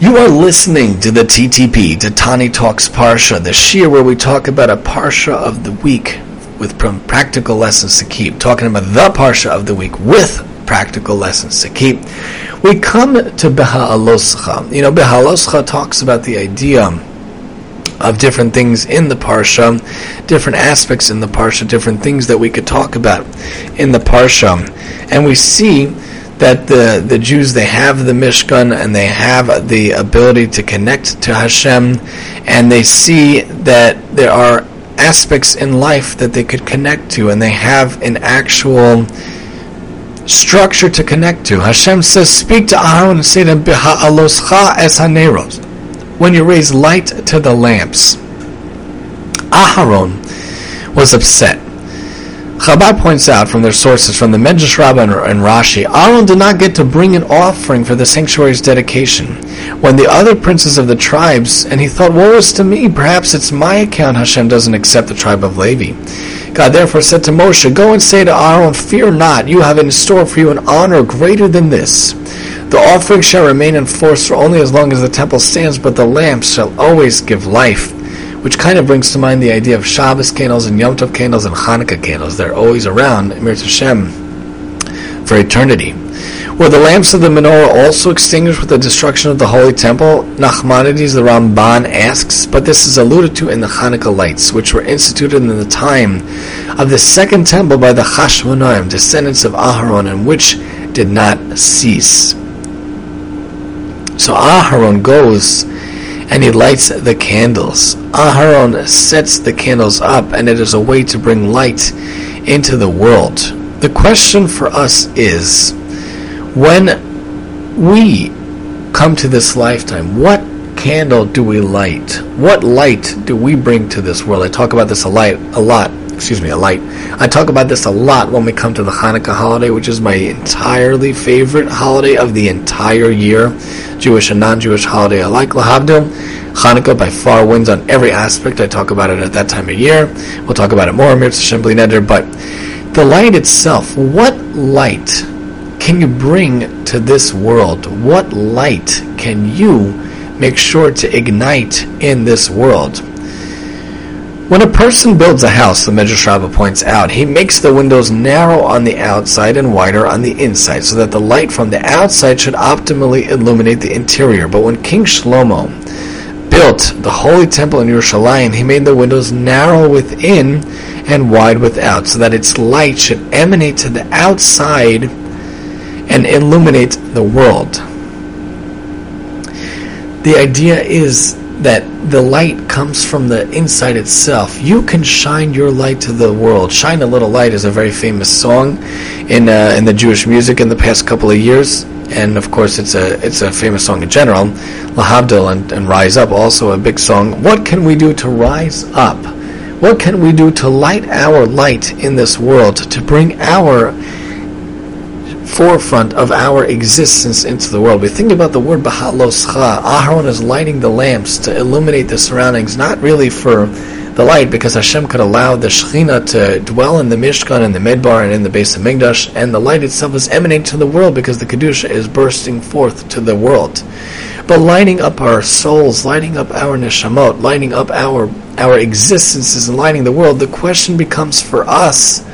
You are listening to the TTP, to Tani Talks Parsha, the shir where we talk about a Parsha of the week with practical lessons to keep. Talking about the Parsha of the week with practical lessons to keep. We come to Beha'aloscha. You know, Beha'aloscha talks about the idea of different things in the Parsha, different aspects in the Parsha, different things that we could talk about in the Parsha. And we see that the, the Jews they have the Mishkan and they have the ability to connect to Hashem, and they see that there are aspects in life that they could connect to, and they have an actual structure to connect to. Hashem says, "Speak to Aaron and say to him, es haneros." When you raise light to the lamps, Aharon was upset Chabad points out from their sources, from the Medrash Rabbah and, Rashi, Aaron did not get to bring an offering for the sanctuary's dedication. When the other princes of the tribes, and he thought, woe is to me, perhaps it's my account Hashem doesn't accept the tribe of Levi. God therefore said to Moshe, Go and say to Aaron, Fear not, you have in store for you an honor greater than this. The offering shall remain in force for only as long as the temple stands, but the lamps shall always give life which kind of brings to mind the idea of Shabbos candles and Yom Tov candles and Hanukkah candles. They're always around, Emir Hashem, for eternity. Were the lamps of the menorah also extinguished with the destruction of the Holy Temple? Nachmanides the Ramban asks, but this is alluded to in the Hanukkah lights, which were instituted in the time of the Second Temple by the Hashmonaim, descendants of Aharon, and which did not cease. So Aharon goes and he lights the candles. Aharon sets the candles up, and it is a way to bring light into the world. The question for us is when we come to this lifetime, what candle do we light? What light do we bring to this world? I talk about this a lot, a lot excuse me, a light. I talk about this a lot when we come to the Hanukkah holiday, which is my entirely favorite holiday of the entire year, Jewish and non-Jewish holiday I like Lahavdil. Hanukkah by far wins on every aspect. I talk about it at that time of year. We'll talk about it more, Mitzvah Shembli Neder, but the light itself, what light can you bring to this world? What light can you make sure to ignite in this world? When a person builds a house, the Medrash points out, he makes the windows narrow on the outside and wider on the inside, so that the light from the outside should optimally illuminate the interior. But when King Shlomo built the holy temple in Yerushalayim, he made the windows narrow within and wide without, so that its light should emanate to the outside and illuminate the world. The idea is that the light comes from the inside itself. You can shine your light to the world. "Shine a Little Light" is a very famous song in uh, in the Jewish music in the past couple of years, and of course it's a it's a famous song in general. Lahavdil and, and "Rise Up" also a big song. What can we do to rise up? What can we do to light our light in this world to bring our forefront of our existence into the world. We think about the word Beha'aloscha. Aharon is lighting the lamps to illuminate the surroundings, not really for the light, because Hashem could allow the Shekhinah to dwell in the Mishkan and the Midbar and in the Beis HaMikdash, and the light itself is emanating to the world because the Kedusha is bursting forth to the world. But lighting up our souls, lighting up our neshamot, lighting up our our existences and lighting the world, the question becomes for us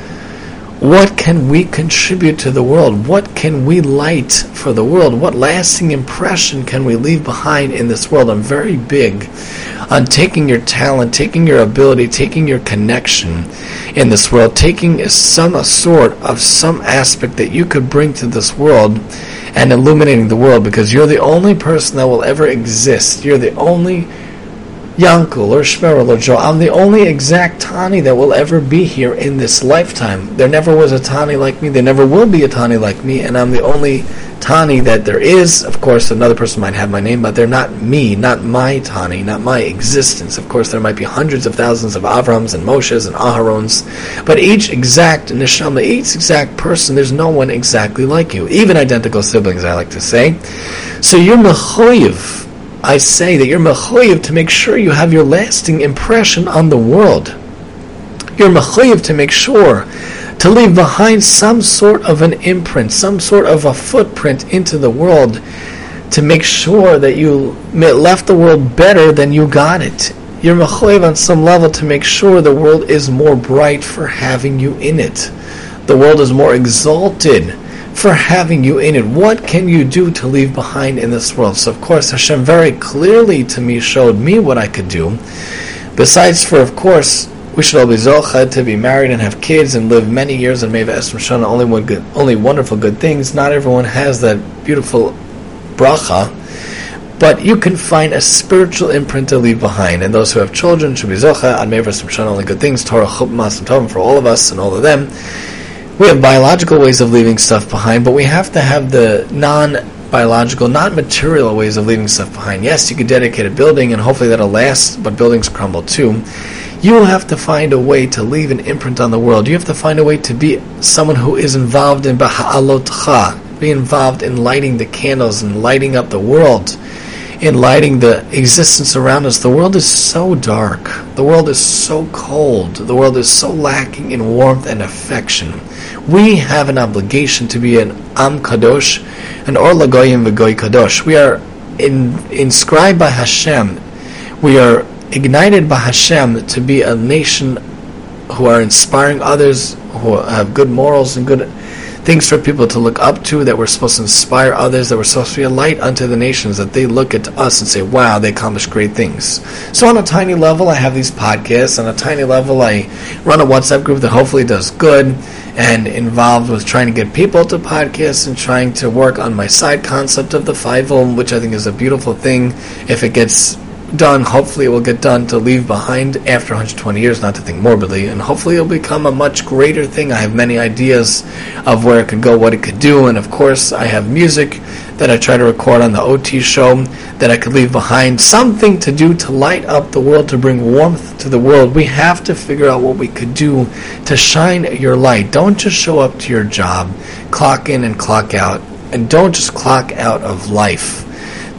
what can we contribute to the world? What can we light for the world? What lasting impression can we leave behind in this world? I'm very big on taking your talent, taking your ability, taking your connection in this world, taking some sort of some aspect that you could bring to this world and illuminating the world because you're the only person that will ever exist. You're the only Yankel or Shmerel or Joe. I'm the only exact Tani that will ever be here in this lifetime. There never was a Tani like me. There never will be a Tani like me, and I'm the only Tani that there is. Of course, another person might have my name, but they're not me, not my Tani, not my existence. Of course, there might be hundreds of thousands of Avrams and Moshes and Aharons, but each exact neshama, each exact person, there's no one exactly like you. Even identical siblings, I like to say. So you're mechoyev I say that you're mechoyev to make sure you have your lasting impression on the world. You're mechoyev to make sure to leave behind some sort of an imprint, some sort of a footprint into the world, to make sure that you left the world better than you got it. You're mechoyev on some level to make sure the world is more bright for having you in it. The world is more exalted for having you in it. What can you do to leave behind in this world? So, of course, Hashem very clearly to me showed me what I could do. Besides, for of course, we should all be zocha to be married and have kids and live many years and maybe esrim shana only one good, only wonderful good things. Not everyone has that beautiful bracha, but you can find a spiritual imprint to leave behind. And those who have children should be zocha esrim shana only good things. Torah chup masam for all of us and all of them. We have biological ways of leaving stuff behind, but we have to have the non biological, not material ways of leaving stuff behind. Yes, you could dedicate a building and hopefully that'll last, but buildings crumble too. You will have to find a way to leave an imprint on the world. You have to find a way to be someone who is involved in Baha'alotcha, be involved in lighting the candles and lighting up the world, in lighting the existence around us. The world is so dark. The world is so cold. The world is so lacking in warmth and affection. We have an obligation to be an Am Kadosh, an Or Lagoyim V'Goy Kadosh. We are in, inscribed by Hashem. We are ignited by Hashem to be a nation who are inspiring others, who have good morals and good things for people to look up to, that we're supposed to inspire others, that we're supposed to be a light unto the nations, that they look at us and say, wow, they accomplished great things. So on a tiny level, I have these podcasts. On a tiny level, I run a WhatsApp group that hopefully does good and involved with trying to get people to podcasts and trying to work on my side concept of the five which I think is a beautiful thing if it gets done. Hopefully, it will get done to leave behind after 120 years, not to think morbidly, and hopefully, it'll become a much greater thing. I have many ideas of where it could go, what it could do, and of course, I have music that I try to record on the OT show that I could leave behind. Something to do to light up the world, to bring warmth to the world. We have to figure out what we could do to shine your light. Don't just show up to your job, clock in and clock out, and don't just clock out of life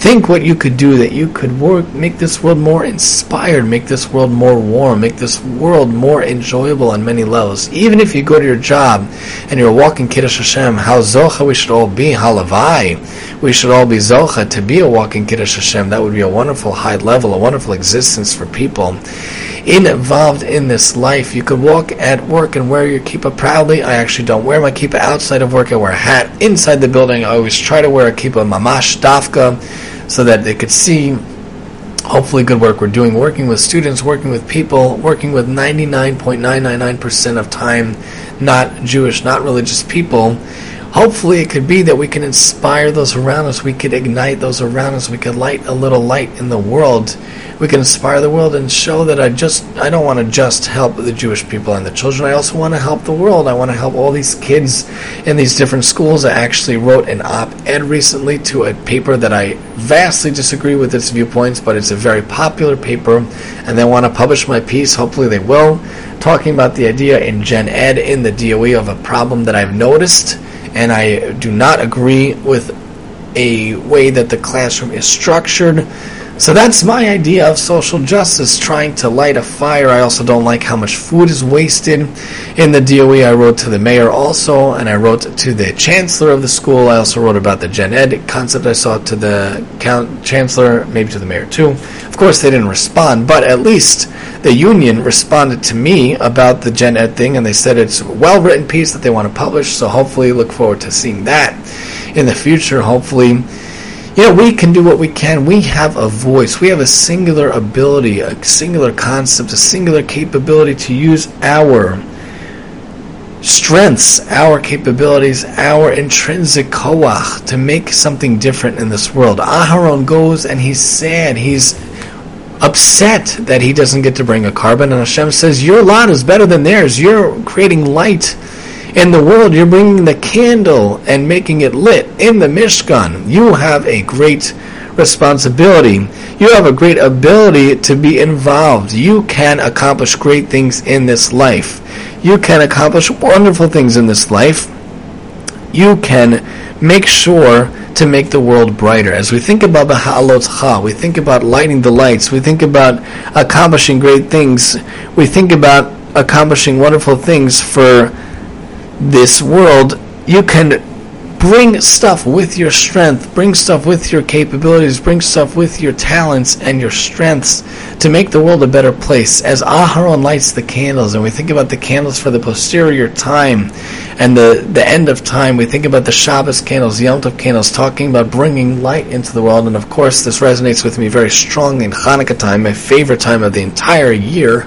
Think what you could do that you could work, make this world more inspired, make this world more warm, make this world more enjoyable on many levels. Even if you go to your job and you're walking Kiddush Hashem, how zocha we should all be, halavai. We should all be zocha to be a walking Kiddush Hashem. That would be a wonderful high level, a wonderful existence for people involved in this life. You could walk at work and wear your kippah proudly. I actually don't wear my kippah outside of work. I wear a hat inside the building. I always try to wear a kippah mamash dafka so that they could see hopefully good work we're doing working with students working with people working with 99.999% of time not jewish not religious people hopefully it could be that we can inspire those around us we could ignite those around us we could light a little light in the world we can inspire the world and show that I just I don't want to just help the Jewish people and the children. I also want to help the world. I want to help all these kids in these different schools. I actually wrote an op-ed recently to a paper that I vastly disagree with its viewpoints, but it's a very popular paper, and they want to publish my piece. Hopefully, they will. Talking about the idea in Gen Ed in the DOE of a problem that I've noticed, and I do not agree with a way that the classroom is structured. So that's my idea of social justice, trying to light a fire. I also don't like how much food is wasted in the DOE. I wrote to the mayor also, and I wrote to the chancellor of the school. I also wrote about the Gen Ed concept I saw to the count, chancellor, maybe to the mayor too. Of course, they didn't respond, but at least the union responded to me about the Gen Ed thing, and they said it's a well written piece that they want to publish, so hopefully look forward to seeing that in the future. Hopefully, know, we can do what we can. We have a voice. We have a singular ability, a singular concept, a singular capability to use our strengths, our capabilities, our intrinsic koach to make something different in this world. Aharon goes and he's sad. He's upset that he doesn't get to bring a korban. And Hashem says, Your lot is better than theirs. You're creating light in the world, you're bringing the candle and making it lit in the Mishkan. You have a great responsibility. You have a great ability to be involved. You can accomplish great things in this life. You can accomplish wonderful things in this life. You can make sure to make the world brighter. As we think about the Ha'alot we think about lighting the lights, we think about accomplishing great things, we think about accomplishing wonderful things for this world, you can bring stuff with your strength, bring stuff with your capabilities, bring stuff with your talents and your strengths to make the world a better place. As Aharon lights the candles, and we think about the candles for the posterior time and the, the end of time, we think about the Shabbos candles, Yom Tov candles, talking about bringing light into the world. And of course, this resonates with me very strongly in Hanukkah time, my favorite time of the entire year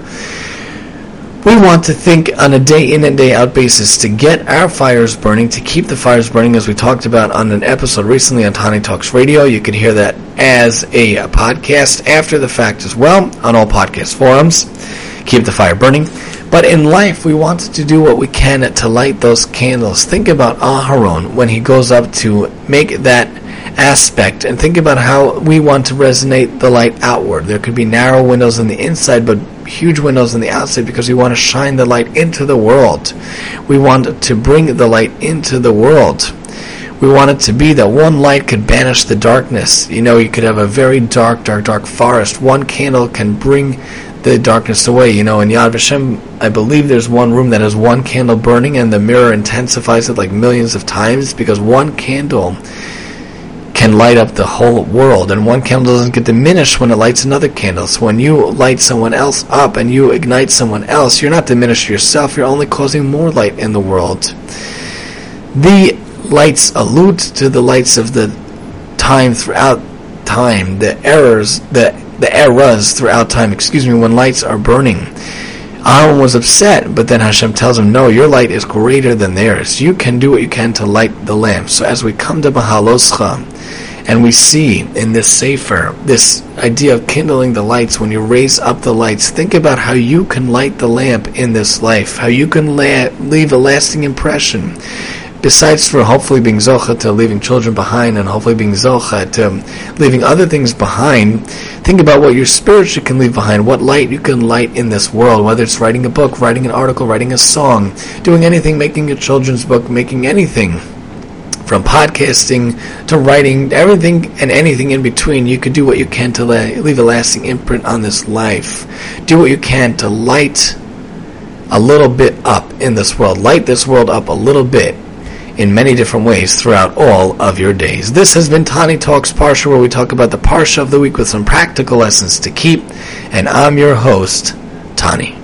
we want to think on a day in and day out basis to get our fires burning, to keep the fires burning, as we talked about on an episode recently on Tani Talks Radio. You can hear that as a uh, podcast after the fact as well on all podcast forums. Keep the fire burning. But in life, we want to do what we can to light those candles. Think about Aharon when he goes up to make that aspect and think about how we want to resonate the light outward. There could be narrow windows on the inside, but huge windows on the outside because we want to shine the light into the world. We want to bring the light into the world. We want it to be that one light could banish the darkness. You know, you could have a very dark, dark, dark forest. One candle can bring the darkness away. You know, in Yad Vashem, I believe there's one room that has one candle burning and the mirror intensifies it like millions of times because one candle can light up the whole world, and one candle doesn't get diminished when it lights another candle. So when you light someone else up and you ignite someone else, you're not diminishing yourself, you're only causing more light in the world. The lights allude to the lights of the time throughout time, the errors, the, the eras throughout time, excuse me, when lights are burning. Aaron was upset, but then Hashem tells him, No, your light is greater than theirs. You can do what you can to light the lamp. So as we come to Beha'aloscha, and we see in this Sefer this idea of kindling the lights. When you raise up the lights, think about how you can light the lamp in this life, how you can la- leave a lasting impression. Besides for hopefully being zocha to leaving children behind and hopefully being zocha to leaving other things behind, think about what your spiritually can leave behind, what light you can light in this world, whether it's writing a book, writing an article, writing a song, doing anything, making a children's book, making anything from podcasting to writing, everything and anything in between, you could do what you can to leave a lasting imprint on this life. Do what you can to light a little bit up in this world. Light this world up a little bit in many different ways throughout all of your days. This has been Tani Talks Parsha, where we talk about the Parsha of the week with some practical lessons to keep. And I'm your host, Tani.